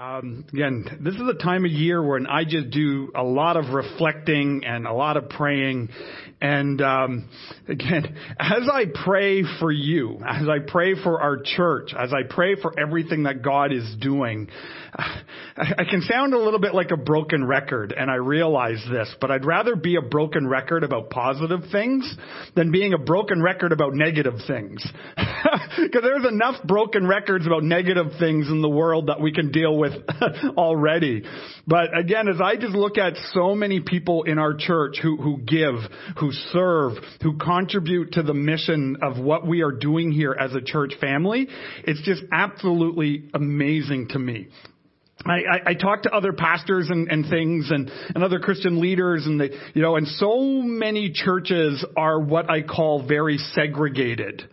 Um, again, this is a time of year when I just do a lot of reflecting and a lot of praying. And um, again, as I pray for you, as I pray for our church, as I pray for everything that God is doing, I can sound a little bit like a broken record, and I realize this, but I'd rather be a broken record about positive things than being a broken record about negative things. Because there's enough broken records about negative things in the world that we can deal with already. But again, as I just look at so many people in our church who, who give, who serve, who contribute to the mission of what we are doing here as a church family, it's just absolutely amazing to me. I, I, I talk to other pastors and, and things and, and other Christian leaders and they, you know, and so many churches are what I call very segregated,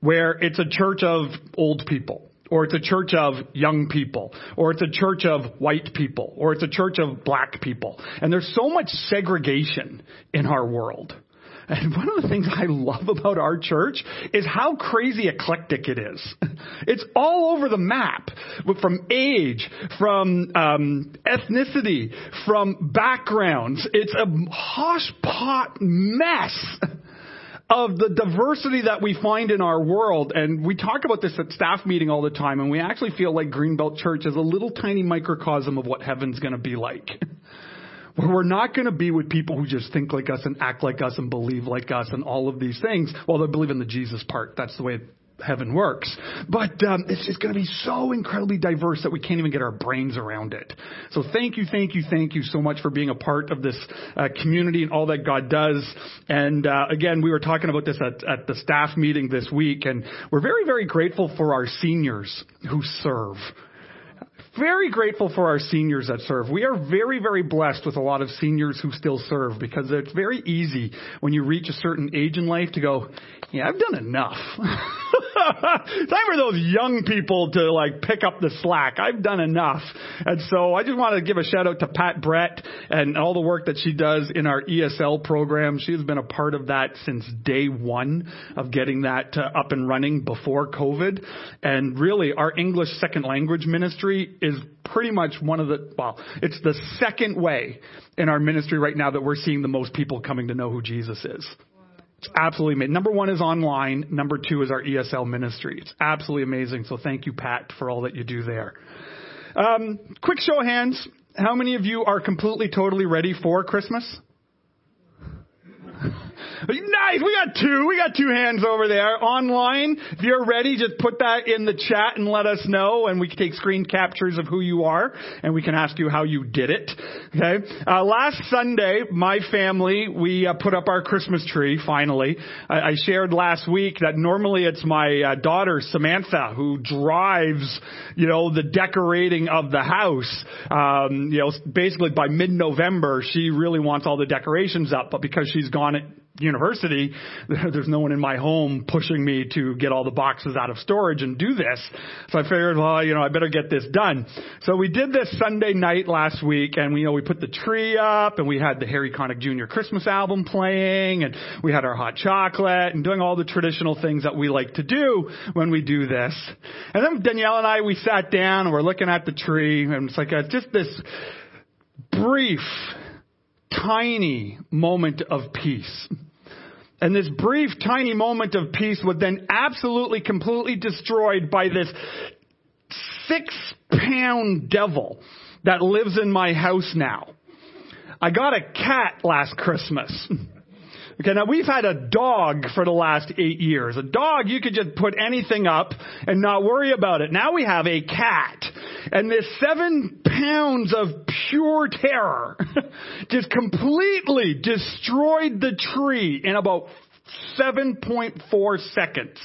where it's a church of old people. Or it's a church of young people, or it's a church of white people, or it's a church of black people. And there's so much segregation in our world. And one of the things I love about our church is how crazy eclectic it is. It's all over the map, from age, from um, ethnicity, from backgrounds. It's a hoshpot mess of the diversity that we find in our world. And we talk about this at staff meeting all the time, and we actually feel like Greenbelt Church is a little tiny microcosm of what heaven's going to be like. where we're not going to be with people who just think like us and act like us and believe like us and all of these things. Well, they believe in the Jesus part. That's the way heaven works. But um, it's just going to be so incredibly diverse that we can't even get our brains around it. So thank you, thank you, thank you so much for being a part of this uh, community and all that God does. And uh, again, we were talking about this at, at the staff meeting this week, and we're very, very grateful for our seniors who serve very grateful for our seniors that serve. We are very, very blessed with a lot of seniors who still serve because it's very easy when you reach a certain age in life to go, yeah, I've done enough. Time for those young people to like pick up the slack. I've done enough. And so I just want to give a shout out to Pat Brett and all the work that she does in our ESL program. She has been a part of that since day one of getting that uh, up and running before COVID. And really our English second language ministry is pretty much one of the, well, it's the second way in our ministry right now that we're seeing the most people coming to know who Jesus is. It's absolutely amazing. Number one is online. Number two is our ESL ministry. It's absolutely amazing. So thank you, Pat, for all that you do there. Um, quick show of hands. How many of you are completely, totally ready for Christmas? Nice. We got two. We got two hands over there. Online, if you're ready, just put that in the chat and let us know, and we can take screen captures of who you are, and we can ask you how you did it. Okay. Uh, last Sunday, my family we uh, put up our Christmas tree. Finally, I, I shared last week that normally it's my uh, daughter Samantha who drives, you know, the decorating of the house. Um, you know, basically by mid-November, she really wants all the decorations up, but because she's gone university, there's no one in my home pushing me to get all the boxes out of storage and do this. So I figured, well, you know, I better get this done. So we did this Sunday night last week and we, you know, we put the tree up and we had the Harry Connick Jr. Christmas album playing and we had our hot chocolate and doing all the traditional things that we like to do when we do this. And then Danielle and I, we sat down and we're looking at the tree and it's like a, just this brief, tiny moment of peace. And this brief, tiny moment of peace was then absolutely, completely destroyed by this six pound devil that lives in my house now. I got a cat last Christmas. Okay, now we've had a dog for the last eight years. A dog, you could just put anything up and not worry about it. Now we have a cat. And this seven pounds of pure terror just completely destroyed the tree in about 7.4 seconds.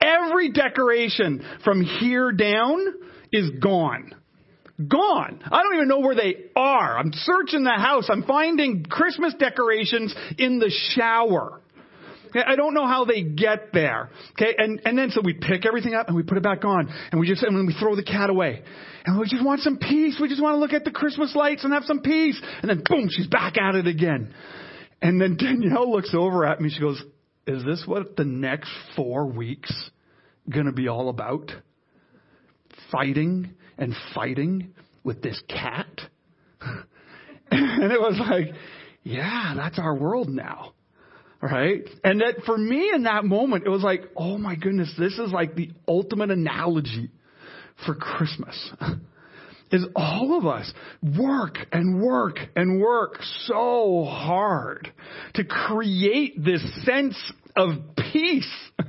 Every decoration from here down is gone. Gone. I don't even know where they are. I'm searching the house. I'm finding Christmas decorations in the shower. Okay, I don't know how they get there. Okay, and, and then so we pick everything up and we put it back on and we just, and then we throw the cat away. And we just want some peace. We just want to look at the Christmas lights and have some peace. And then boom, she's back at it again. And then Danielle looks over at me. She goes, is this what the next four weeks going to be all about? Fighting and fighting with this cat. and it was like, yeah, that's our world now. Right? And that for me in that moment, it was like, oh my goodness, this is like the ultimate analogy for Christmas. is all of us work and work and work so hard to create this sense of peace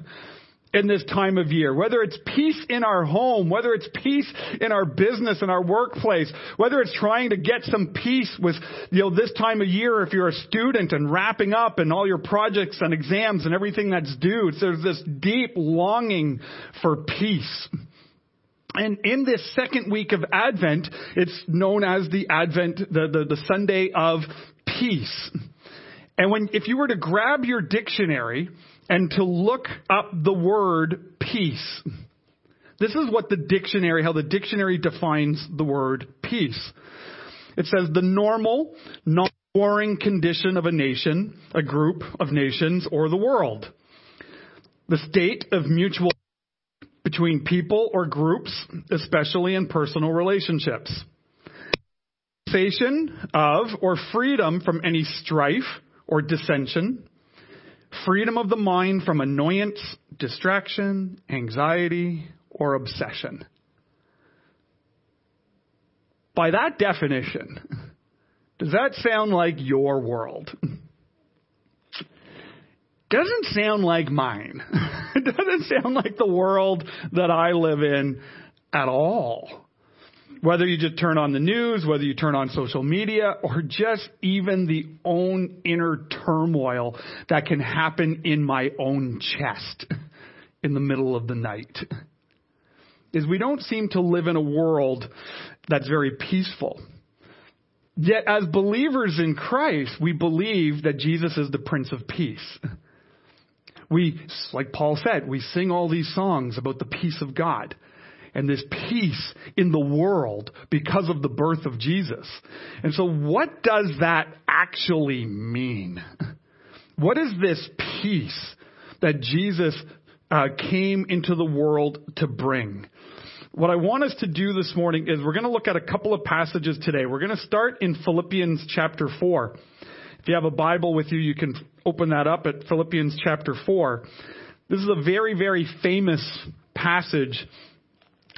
in this time of year, whether it's peace in our home, whether it's peace in our business and our workplace, whether it's trying to get some peace with, you know, this time of year if you're a student and wrapping up and all your projects and exams and everything that's due. There's this deep longing for peace. And in this second week of Advent, it's known as the Advent, the, the, the Sunday of Peace. And when, if you were to grab your dictionary and to look up the word peace, this is what the dictionary, how the dictionary defines the word peace. It says the normal, non-warring condition of a nation, a group of nations, or the world. The state of mutual between people or groups, especially in personal relationships. Cessation of or freedom from any strife or dissension. Freedom of the mind from annoyance, distraction, anxiety, or obsession. By that definition, does that sound like your world? doesn't sound like mine. doesn't sound like the world that I live in at all. Whether you just turn on the news, whether you turn on social media, or just even the own inner turmoil that can happen in my own chest in the middle of the night. Is we don't seem to live in a world that's very peaceful. Yet as believers in Christ, we believe that Jesus is the Prince of Peace. We, like Paul said, we sing all these songs about the peace of God and this peace in the world because of the birth of Jesus. And so what does that actually mean? What is this peace that Jesus uh, came into the world to bring? What I want us to do this morning is we're going to look at a couple of passages today. We're going to start in Philippians chapter 4. If you have a Bible with you, you can open that up at Philippians chapter 4. This is a very, very famous passage.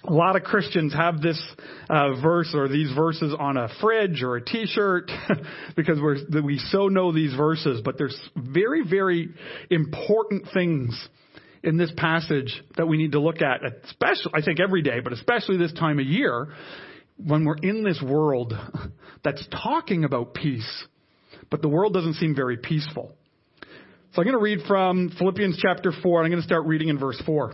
A lot of Christians have this uh, verse or these verses on a fridge or a T-shirt because we're, we so know these verses. But there's very, very important things in this passage that we need to look at, especially I think every day, but especially this time of year when we're in this world that's talking about peace but the world doesn't seem very peaceful. So I'm going to read from Philippians chapter 4, and I'm going to start reading in verse 4.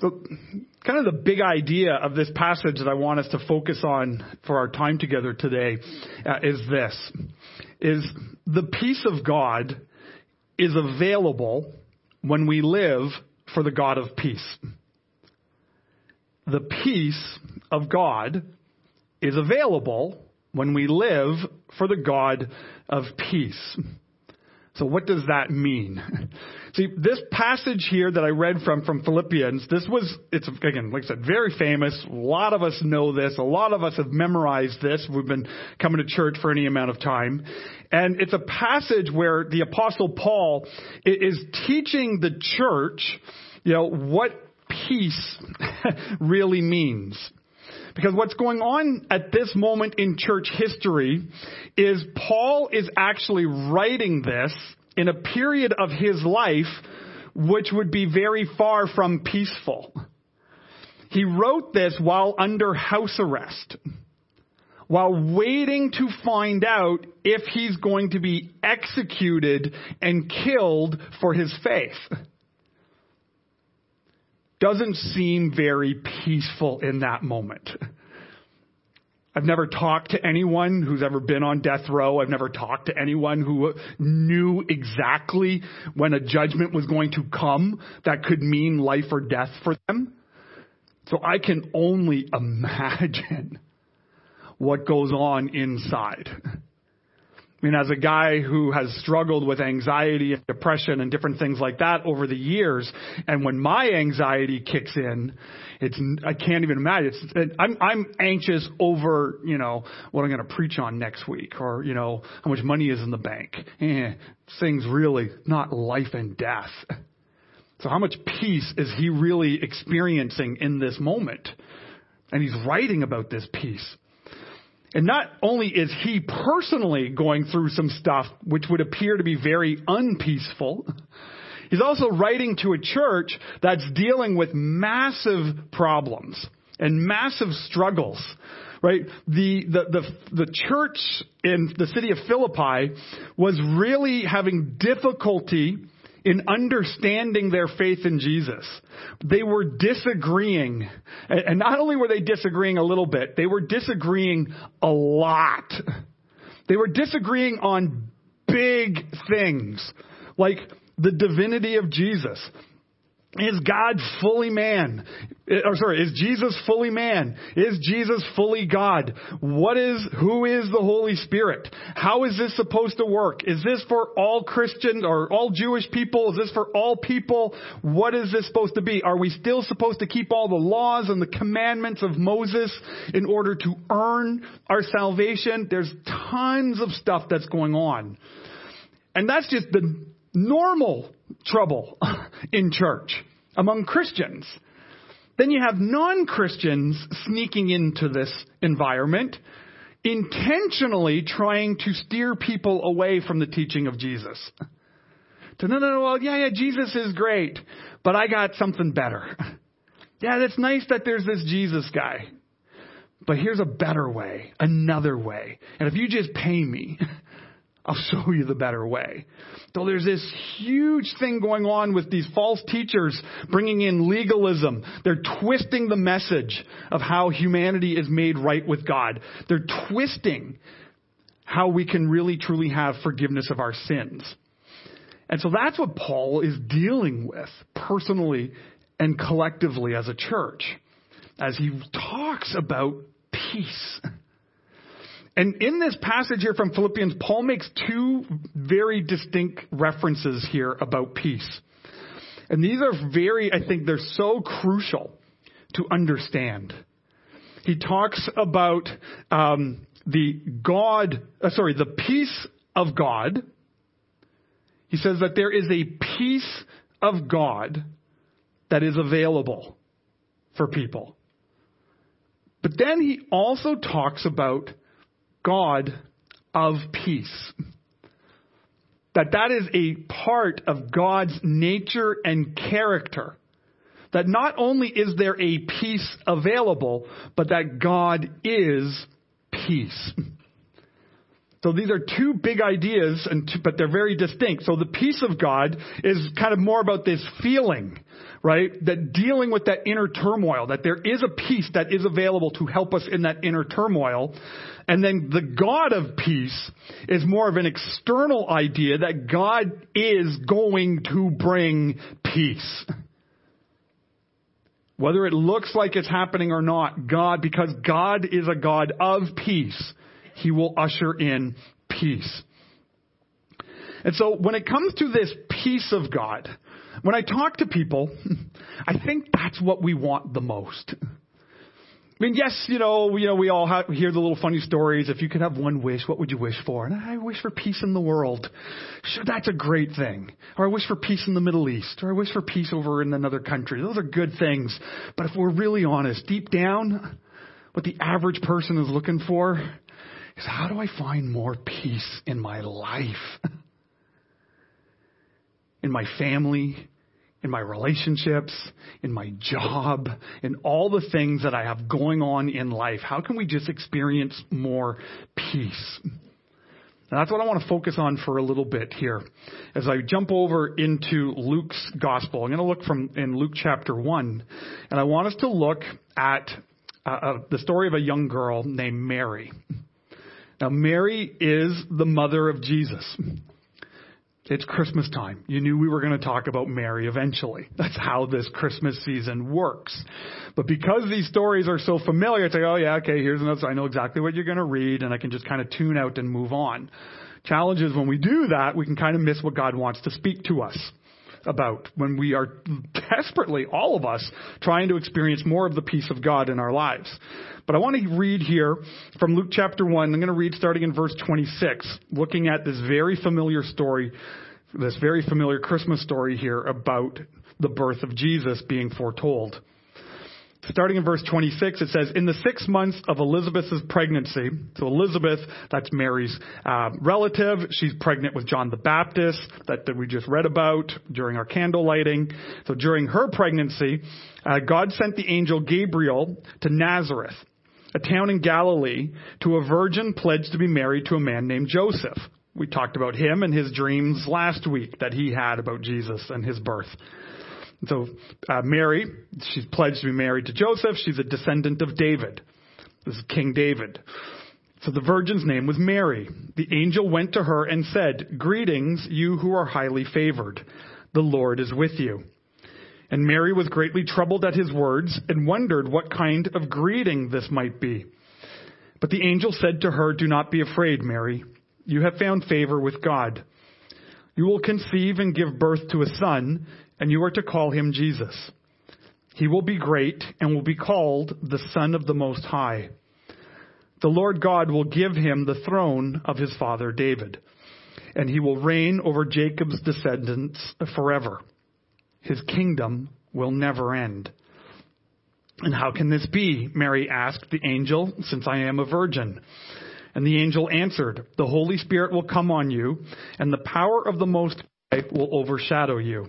So, kind of the big idea of this passage that I want us to focus on for our time together today uh, is this: is the peace of God is available when we live for the God of peace. The peace of God is available when we live for the God of peace. So what does that mean? See, this passage here that I read from, from Philippians, this was, it's again, like I said, very famous. A lot of us know this. A lot of us have memorized this. We've been coming to church for any amount of time. And it's a passage where the apostle Paul is teaching the church, you know, what peace really means. Because what's going on at this moment in church history is Paul is actually writing this in a period of his life which would be very far from peaceful. He wrote this while under house arrest, while waiting to find out if he's going to be executed and killed for his faith. Doesn't seem very peaceful in that moment. I've never talked to anyone who's ever been on death row. I've never talked to anyone who knew exactly when a judgment was going to come that could mean life or death for them. So I can only imagine what goes on inside. I mean, as a guy who has struggled with anxiety and depression and different things like that over the years, and when my anxiety kicks in, it's I can't even imagine. It's, I'm I'm anxious over you know what I'm going to preach on next week, or you know how much money is in the bank. Eh, things really not life and death. So how much peace is he really experiencing in this moment? And he's writing about this peace. And not only is he personally going through some stuff which would appear to be very unpeaceful, he's also writing to a church that's dealing with massive problems and massive struggles. Right? The, the, the, the church in the city of Philippi was really having difficulty in understanding their faith in Jesus. They were disagreeing. And not only were they disagreeing a little bit, they were disagreeing a lot. They were disagreeing on big things, like the divinity of Jesus, is God fully man? Eh, or sorry, is Jesus fully man? Is Jesus fully God? What is, who is the Holy Spirit? How is this supposed to work? Is this for all Christians or all Jewish people? Is this for all people? What is this supposed to be? Are we still supposed to keep all the laws and the commandments of Moses in order to earn our salvation? There's tons of stuff that's going on. And that's just the normal trouble in church among Christians. Then you have non Christians sneaking into this environment, intentionally trying to steer people away from the teaching of Jesus. To, no, no, no, well, yeah, yeah, Jesus is great, but I got something better. Yeah, that's nice that there's this Jesus guy. But here's a better way, another way. And if you just pay me, I'll show you the better way. So there's this huge thing going on with these false teachers bringing in legalism. They're twisting the message of how humanity is made right with God. They're twisting how we can really truly have forgiveness of our sins. And so that's what Paul is dealing with personally and collectively as a church as he talks about peace. And in this passage here from Philippians, Paul makes two very distinct references here about peace. And these are very, I think they're so crucial to understand. He talks about um, the God, uh, sorry, the peace of God. He says that there is a peace of God that is available for people. But then he also talks about God of peace. That that is a part of God's nature and character. That not only is there a peace available, but that God is peace. So these are two big ideas, and two, but they're very distinct. So the peace of God is kind of more about this feeling, right? That dealing with that inner turmoil, that there is a peace that is available to help us in that inner turmoil. And then the God of peace is more of an external idea that God is going to bring peace. Whether it looks like it's happening or not, God, because God is a God of peace, He will usher in peace. And so when it comes to this peace of God, when I talk to people, I think that's what we want the most. I mean, yes, you know, you know, we all have, hear the little funny stories. If you could have one wish, what would you wish for? And I wish for peace in the world. Sure, that's a great thing. Or I wish for peace in the Middle East. Or I wish for peace over in another country. Those are good things. But if we're really honest, deep down, what the average person is looking for is how do I find more peace in my life? in my family, in my relationships, in my job, in all the things that I have going on in life. How can we just experience more peace? And that's what I want to focus on for a little bit here. As I jump over into Luke's gospel, I'm going to look from in Luke chapter 1, and I want us to look at uh, uh, the story of a young girl named Mary. Now, Mary is the mother of Jesus. It's Christmas time. You knew we were going to talk about Mary eventually. That's how this Christmas season works. But because these stories are so familiar, it's like, oh yeah, okay, here's another, I know exactly what you're going to read and I can just kind of tune out and move on. Challenge is when we do that, we can kind of miss what God wants to speak to us about when we are desperately, all of us, trying to experience more of the peace of God in our lives. But I want to read here from Luke chapter 1. I'm going to read starting in verse 26, looking at this very familiar story, this very familiar Christmas story here about the birth of Jesus being foretold. Starting in verse 26, it says, In the six months of Elizabeth's pregnancy, so Elizabeth, that's Mary's uh, relative, she's pregnant with John the Baptist, that, that we just read about during our candle lighting. So during her pregnancy, uh, God sent the angel Gabriel to Nazareth, a town in Galilee, to a virgin pledged to be married to a man named Joseph. We talked about him and his dreams last week that he had about Jesus and his birth. So uh, Mary, she's pledged to be married to Joseph. She's a descendant of David. This is King David. So the virgin's name was Mary. The angel went to her and said, Greetings, you who are highly favored. The Lord is with you. And Mary was greatly troubled at his words and wondered what kind of greeting this might be. But the angel said to her, Do not be afraid, Mary. You have found favor with God. You will conceive and give birth to a son and you are to call him Jesus. He will be great and will be called the Son of the Most High. The Lord God will give him the throne of his father David, and he will reign over Jacob's descendants forever. His kingdom will never end. And how can this be? Mary asked the angel, since I am a virgin. And the angel answered, The Holy Spirit will come on you, and the power of the Most High will overshadow you.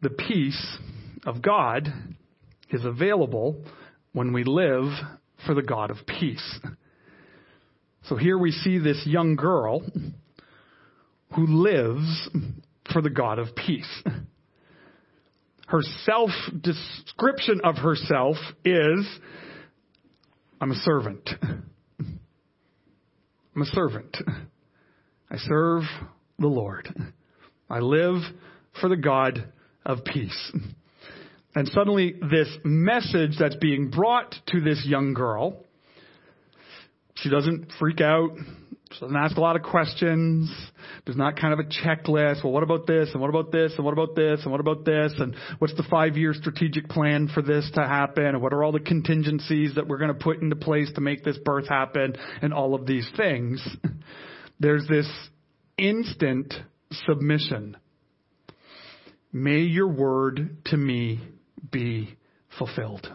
the peace of God is available when we live for the God of peace. So here we see this young girl who lives for the God of peace. Her self description of herself is I'm a servant. I'm a servant. I serve the Lord. I live for the God of peace. And suddenly, this message that's being brought to this young girl, she doesn't freak out. She doesn't ask a lot of questions. There's not kind of a checklist. Well, what about this? And what about this? And what about this? And what about this? And what's the five year strategic plan for this to happen? And what are all the contingencies that we're going to put into place to make this birth happen? And all of these things. There's this instant submission May your word to me be fulfilled.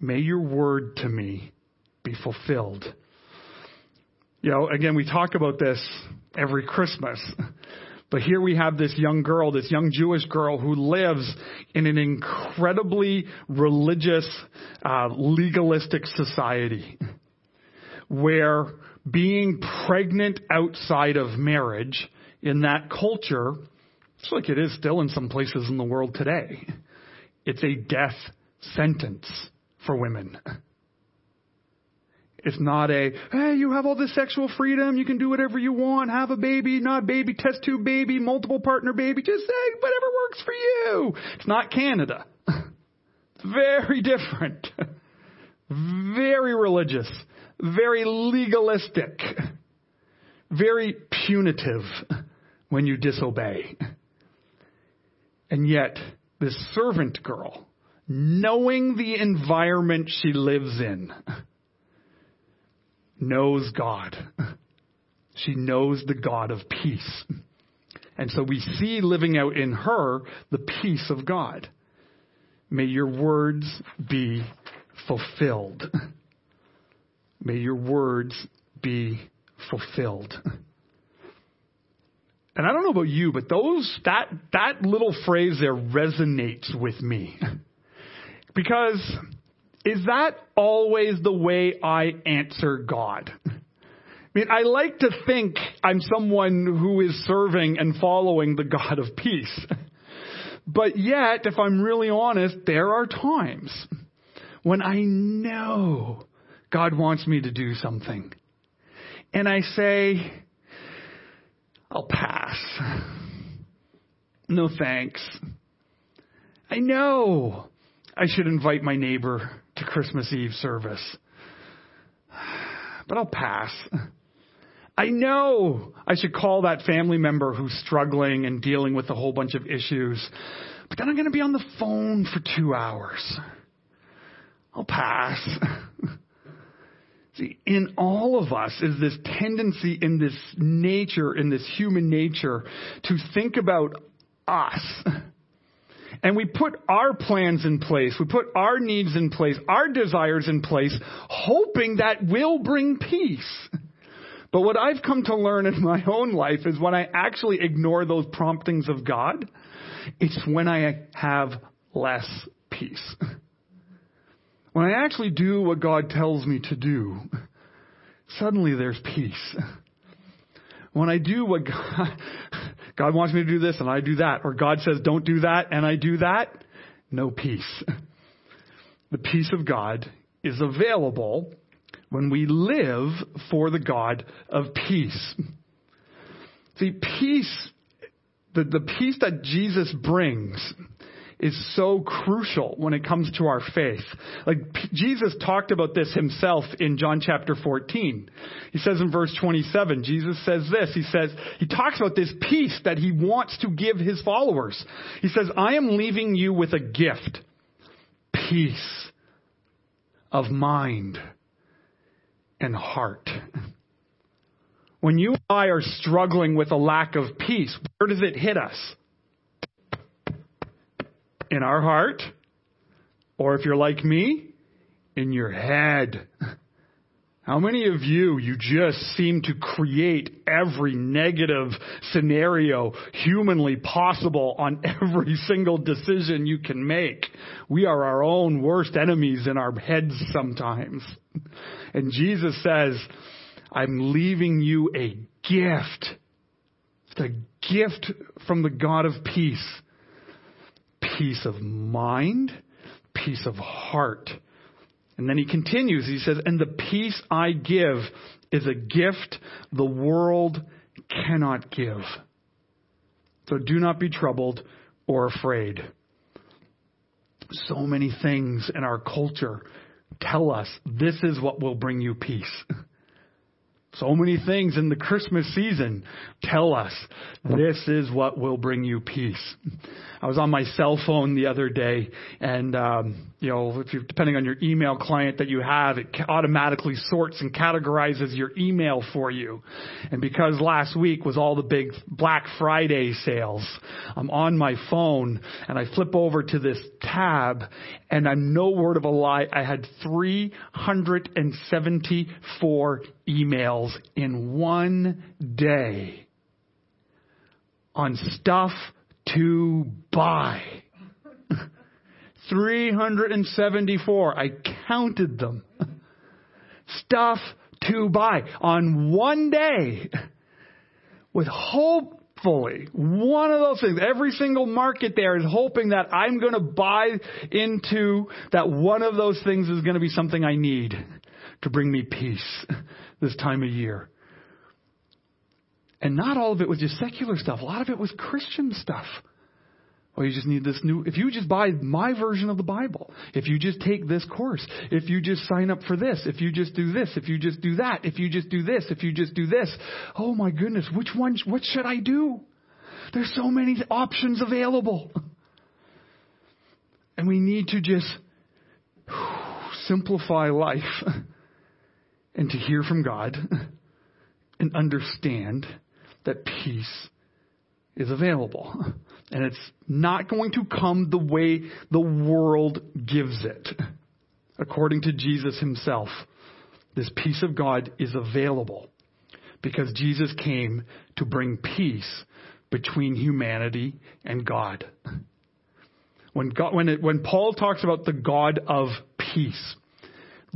May your word to me be fulfilled. You know, again, we talk about this every Christmas. But here we have this young girl, this young Jewish girl who lives in an incredibly religious, uh, legalistic society where being pregnant outside of marriage in that culture just like it is still in some places in the world today. It's a death sentence for women. It's not a, hey, you have all this sexual freedom, you can do whatever you want, have a baby, not baby, test tube baby, multiple partner baby, just say whatever works for you. It's not Canada. It's very different. very religious, very legalistic, very punitive when you disobey. And yet, this servant girl, knowing the environment she lives in, knows God. She knows the God of peace. And so we see living out in her the peace of God. May your words be fulfilled. May your words be fulfilled. And I don't know about you, but those that that little phrase there resonates with me. because is that always the way I answer God? I mean, I like to think I'm someone who is serving and following the God of peace. But yet, if I'm really honest, there are times when I know God wants me to do something. And I say, I'll pass. No thanks. I know I should invite my neighbor to Christmas Eve service, but I'll pass. I know I should call that family member who's struggling and dealing with a whole bunch of issues, but then I'm going to be on the phone for two hours. I'll pass. See, in all of us is this tendency in this nature, in this human nature, to think about us. And we put our plans in place. We put our needs in place, our desires in place, hoping that will bring peace. But what I've come to learn in my own life is when I actually ignore those promptings of God, it's when I have less peace. When I actually do what God tells me to do, suddenly there's peace. When I do what God, God wants me to do this and I do that, or God says don't do that and I do that, no peace. The peace of God is available when we live for the God of peace. See, peace, the, the peace that Jesus brings is so crucial when it comes to our faith. Like Jesus talked about this himself in John chapter 14. He says in verse 27, Jesus says this. He says, he talks about this peace that he wants to give his followers. He says, I am leaving you with a gift. Peace of mind and heart. When you and I are struggling with a lack of peace, where does it hit us? In our heart, or if you're like me, in your head. How many of you, you just seem to create every negative scenario humanly possible on every single decision you can make? We are our own worst enemies in our heads sometimes. And Jesus says, I'm leaving you a gift. It's a gift from the God of peace peace of mind, peace of heart. And then he continues, he says, and the peace I give is a gift the world cannot give. So do not be troubled or afraid. So many things in our culture tell us this is what will bring you peace. So many things in the Christmas season tell us this is what will bring you peace. I was on my cell phone the other day, and um, you know, if you're depending on your email client that you have, it automatically sorts and categorizes your email for you. And because last week was all the big Black Friday sales, I'm on my phone and I flip over to this tab, and I'm no word of a lie, I had 374 emails in one day on stuff to buy. 374. I counted them. Stuff to buy on one day with hopefully one of those things. Every single market there is hoping that I'm going to buy into that one of those things is going to be something I need to bring me peace this time of year. And not all of it was just secular stuff. A lot of it was Christian stuff. Oh, you just need this new, if you just buy my version of the Bible, if you just take this course, if you just sign up for this, if you just do this, if you just do that, if you just do this, if you just do this, oh my goodness, which one, what should I do? There's so many options available. And we need to just simplify life and to hear from God and understand that peace is available. And it's not going to come the way the world gives it. According to Jesus himself, this peace of God is available because Jesus came to bring peace between humanity and God. When, God, when, it, when Paul talks about the God of peace,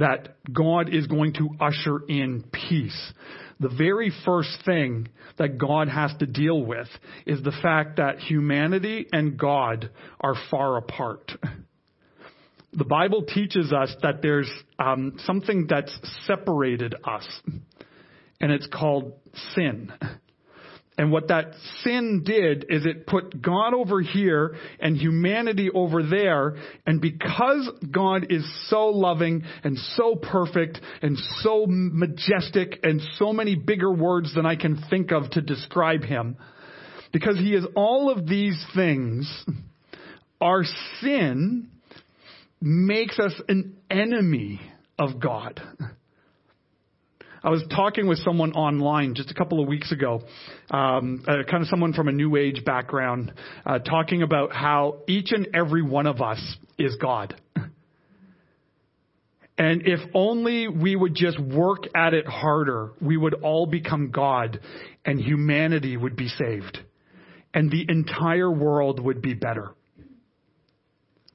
that God is going to usher in peace, the very first thing that God has to deal with is the fact that humanity and God are far apart. The Bible teaches us that there's um, something that's separated us, and it's called sin. And what that sin did is it put God over here and humanity over there. And because God is so loving and so perfect and so majestic and so many bigger words than I can think of to describe him, because he is all of these things, our sin makes us an enemy of God. I was talking with someone online just a couple of weeks ago, um, uh, kind of someone from a new age background, uh, talking about how each and every one of us is God. And if only we would just work at it harder, we would all become God and humanity would be saved. And the entire world would be better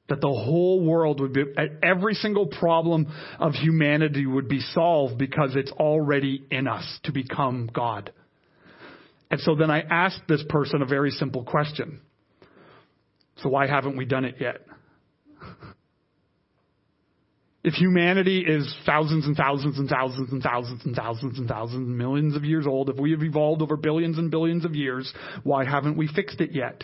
that the whole world would be, every single problem of humanity would be solved because it's already in us to become God. And so then I asked this person a very simple question. So why haven't we done it yet? If humanity is thousands and thousands and thousands and thousands and thousands and thousands and millions of years old, if we have evolved over billions and billions of years, why haven't we fixed it yet?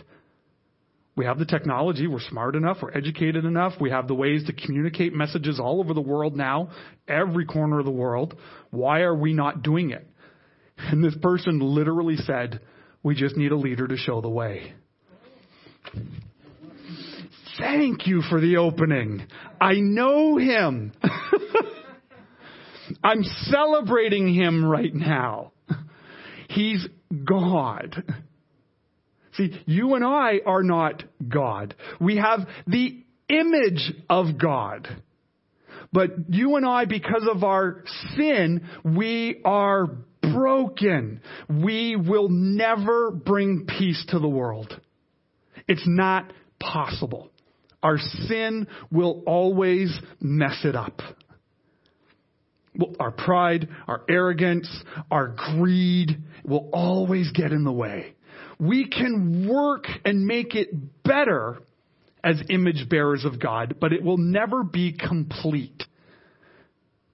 We have the technology. We're smart enough. We're educated enough. We have the ways to communicate messages all over the world now, every corner of the world. Why are we not doing it? And this person literally said, We just need a leader to show the way. Thank you for the opening. I know him. I'm celebrating him right now. He's God. See, you and I are not God. We have the image of God. But you and I, because of our sin, we are broken. We will never bring peace to the world. It's not possible. Our sin will always mess it up. Our pride, our arrogance, our greed will always get in the way we can work and make it better as image bearers of God, but it will never be complete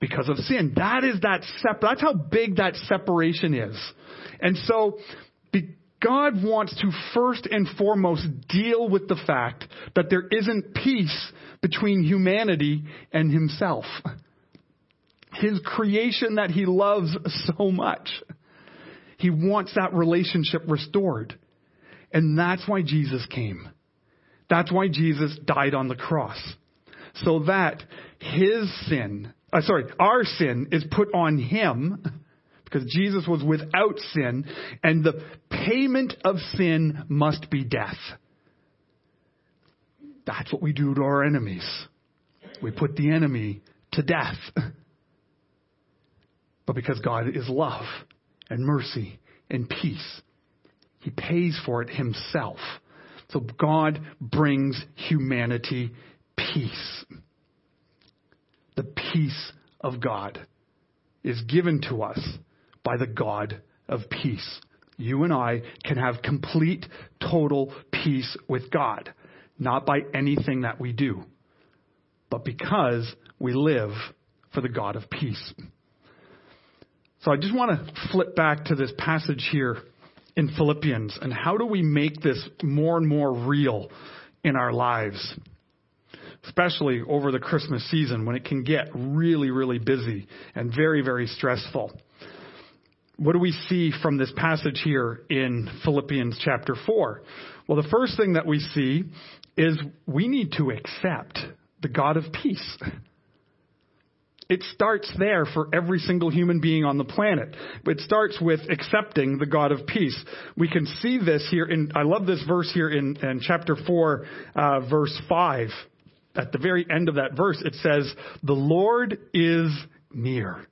because of sin. That is that sep- that's how big that separation is. And so God wants to first and foremost deal with the fact that there isn't peace between humanity and himself. His creation that he loves so much. He wants that relationship restored. And that's why Jesus came. That's why Jesus died on the cross. So that his sin, uh, sorry, our sin is put on him because Jesus was without sin and the payment of sin must be death. That's what we do to our enemies. We put the enemy to death. But because God is love, and mercy and peace. He pays for it himself. So God brings humanity peace. The peace of God is given to us by the God of peace. You and I can have complete, total peace with God, not by anything that we do, but because we live for the God of peace. So I just want to flip back to this passage here in Philippians and how do we make this more and more real in our lives? Especially over the Christmas season when it can get really, really busy and very, very stressful. What do we see from this passage here in Philippians chapter 4? Well, the first thing that we see is we need to accept the God of peace. It starts there for every single human being on the planet. It starts with accepting the God of peace. We can see this here in, I love this verse here in, in chapter 4, uh, verse 5. At the very end of that verse, it says, The Lord is near.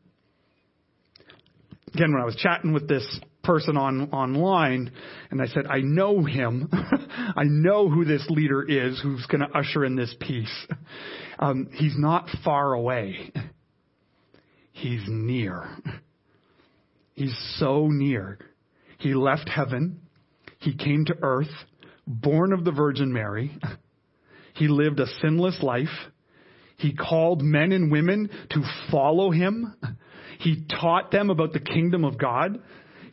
Again, when I was chatting with this person on online, and I said, I know him. I know who this leader is who's going to usher in this peace. Um, he's not far away. He's near. He's so near. He left heaven. He came to earth, born of the Virgin Mary. He lived a sinless life. He called men and women to follow him. He taught them about the kingdom of God.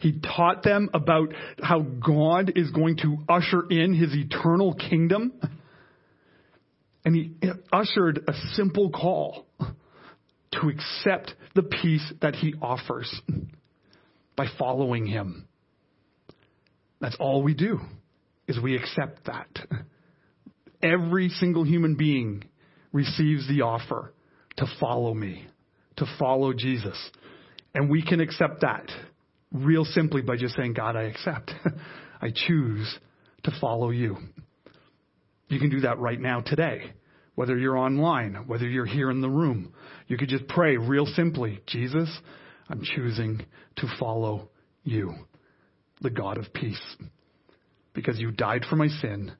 He taught them about how God is going to usher in his eternal kingdom. And he ushered a simple call to accept the peace that he offers by following him. That's all we do is we accept that. Every single human being receives the offer to follow me, to follow Jesus. And we can accept that real simply by just saying, God, I accept. I choose to follow you. You can do that right now today whether you're online, whether you're here in the room. You could just pray real simply Jesus, I'm choosing to follow you, the God of peace, because you died for my sin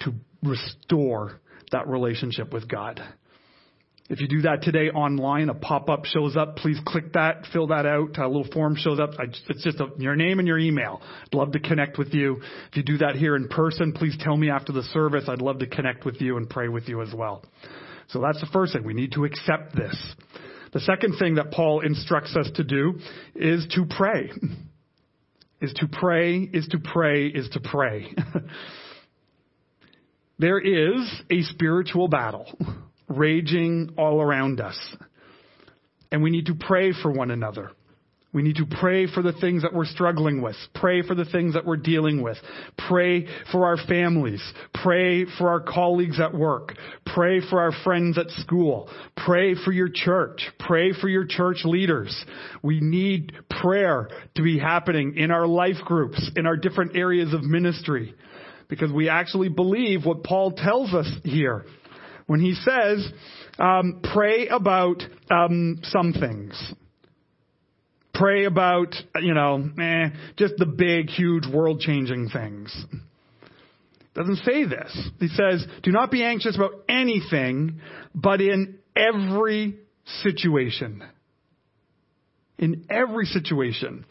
to restore that relationship with God. If you do that today online, a pop-up shows up. Please click that, fill that out. A little form shows up. It's just a, your name and your email. I'd love to connect with you. If you do that here in person, please tell me after the service. I'd love to connect with you and pray with you as well. So that's the first thing. We need to accept this. The second thing that Paul instructs us to do is to pray. Is to pray, is to pray, is to pray. there is a spiritual battle raging all around us. And we need to pray for one another. We need to pray for the things that we're struggling with. Pray for the things that we're dealing with. Pray for our families. Pray for our colleagues at work. Pray for our friends at school. Pray for your church. Pray for your church leaders. We need prayer to be happening in our life groups, in our different areas of ministry. Because we actually believe what Paul tells us here when he says, um, pray about um, some things. Pray about, you know, eh, just the big, huge, world changing things. Doesn't say this. He says, do not be anxious about anything, but in every situation. In every situation.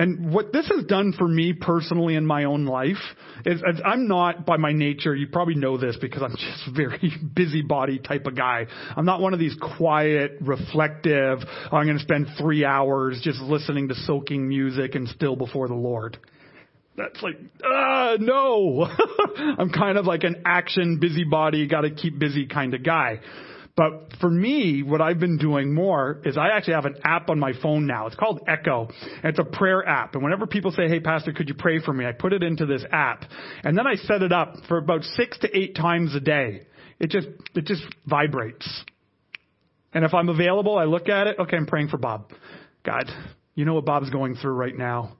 And what this has done for me personally in my own life is, I'm not by my nature, you probably know this because I'm just very busybody type of guy. I'm not one of these quiet, reflective, oh, I'm going to spend three hours just listening to soaking music and still before the Lord. That's like, ah, no. I'm kind of like an action busybody, gotta keep busy kind of guy. But for me, what I've been doing more is I actually have an app on my phone now. It's called Echo. It's a prayer app. And whenever people say, hey, Pastor, could you pray for me? I put it into this app. And then I set it up for about six to eight times a day. It just, it just vibrates. And if I'm available, I look at it. Okay, I'm praying for Bob. God, you know what Bob's going through right now.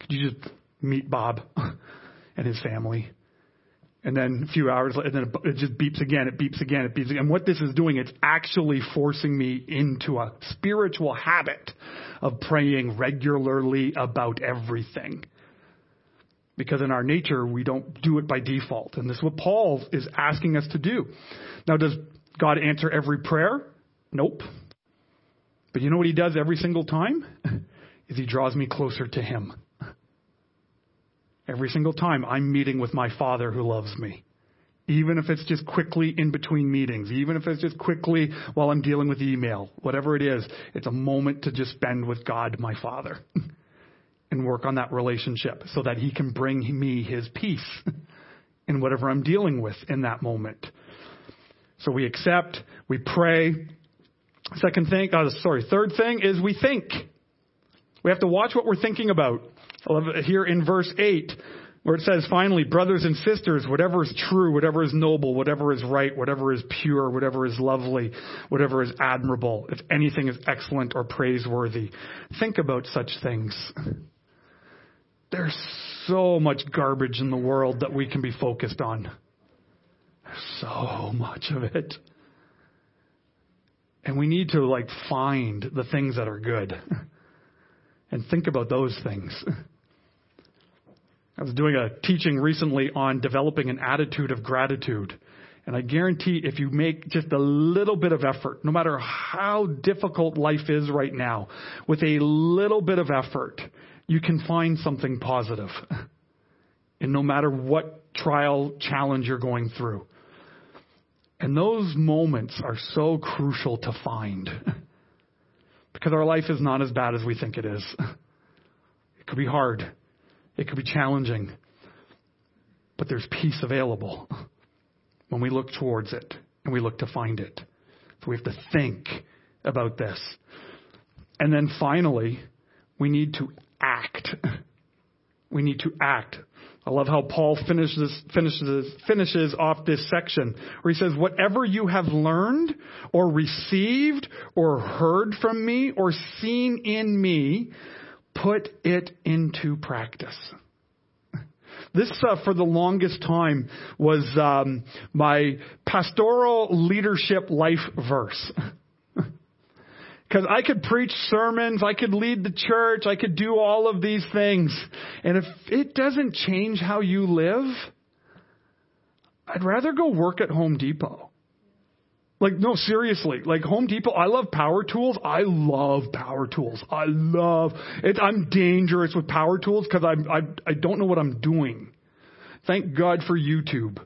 Could you just meet Bob and his family? And then a few hours later, then it just beeps again, it beeps again, it beeps again. And what this is doing, it's actually forcing me into a spiritual habit of praying regularly about everything. Because in our nature, we don't do it by default. And this is what Paul is asking us to do. Now, does God answer every prayer? Nope. But you know what he does every single time? is he draws me closer to him. Every single time I'm meeting with my Father who loves me. Even if it's just quickly in between meetings, even if it's just quickly while I'm dealing with the email, whatever it is, it's a moment to just spend with God, my Father. and work on that relationship so that He can bring me His peace in whatever I'm dealing with in that moment. So we accept, we pray. Second thing, uh, sorry, third thing is we think. We have to watch what we're thinking about. I love it here in verse 8 where it says, finally, brothers and sisters, whatever is true, whatever is noble, whatever is right, whatever is pure, whatever is lovely, whatever is admirable, if anything is excellent or praiseworthy, think about such things. There's so much garbage in the world that we can be focused on. So much of it. And we need to like find the things that are good and think about those things. I was doing a teaching recently on developing an attitude of gratitude. And I guarantee if you make just a little bit of effort, no matter how difficult life is right now, with a little bit of effort, you can find something positive. And no matter what trial, challenge you're going through. And those moments are so crucial to find. Because our life is not as bad as we think it is. It could be hard. It could be challenging, but there's peace available when we look towards it and we look to find it. So we have to think about this. And then finally, we need to act. We need to act. I love how Paul finishes, finishes, finishes off this section where he says, Whatever you have learned or received or heard from me or seen in me, put it into practice. This, uh, for the longest time, was um, my pastoral leadership life verse. Because I could preach sermons, I could lead the church, I could do all of these things. And if it doesn't change how you live, I'd rather go work at Home Depot. Like, no, seriously. Like, Home Depot, I love power tools. I love power tools. I love it. I'm dangerous with power tools because I, I, I don't know what I'm doing. Thank God for YouTube.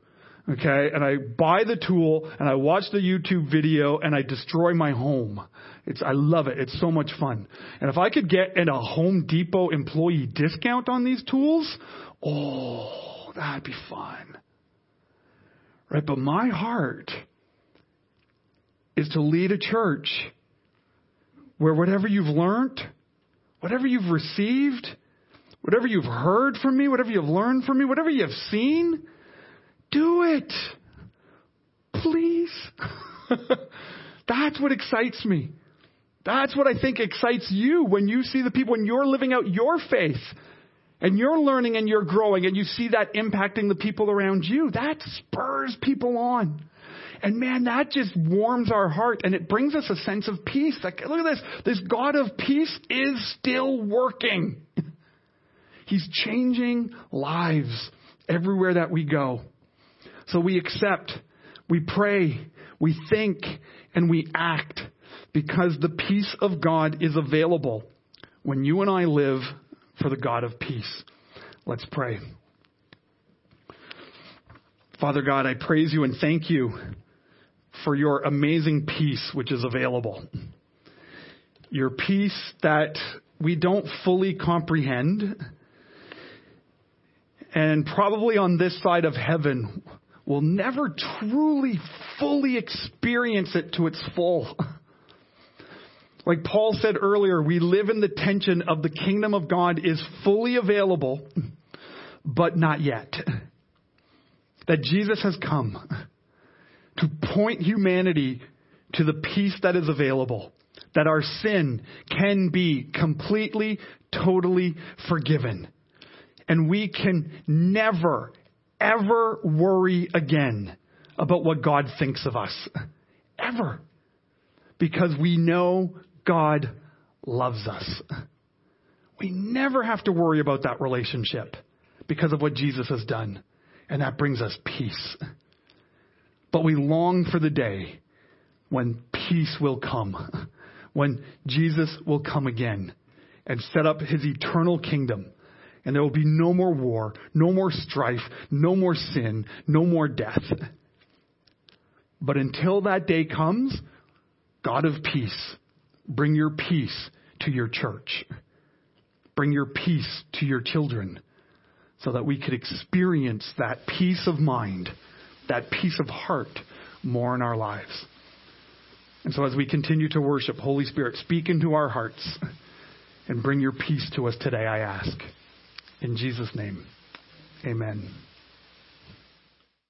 Okay. And I buy the tool and I watch the YouTube video and I destroy my home. It's, I love it. It's so much fun. And if I could get in a Home Depot employee discount on these tools, oh, that'd be fun. Right. But my heart, is to lead a church where whatever you've learned, whatever you've received, whatever you've heard from me, whatever you've learned from me, whatever you've seen, do it. Please. That's what excites me. That's what I think excites you when you see the people, when you're living out your faith and you're learning and you're growing and you see that impacting the people around you. That spurs people on. And man, that just warms our heart and it brings us a sense of peace. Like, look at this. This God of peace is still working. He's changing lives everywhere that we go. So we accept, we pray, we think, and we act because the peace of God is available when you and I live for the God of peace. Let's pray. Father God, I praise you and thank you for your amazing peace which is available. Your peace that we don't fully comprehend. And probably on this side of heaven, we'll never truly, fully experience it to its full. Like Paul said earlier, we live in the tension of the kingdom of God is fully available, but not yet. That Jesus has come to point humanity to the peace that is available, that our sin can be completely, totally forgiven. And we can never, ever worry again about what God thinks of us. Ever. Because we know God loves us. We never have to worry about that relationship because of what Jesus has done. And that brings us peace. But we long for the day when peace will come, when Jesus will come again and set up his eternal kingdom. And there will be no more war, no more strife, no more sin, no more death. But until that day comes, God of peace, bring your peace to your church. Bring your peace to your children so that we could experience that peace of mind, that peace of heart more in our lives. And so as we continue to worship, Holy Spirit, speak into our hearts and bring your peace to us today, I ask. In Jesus' name, amen.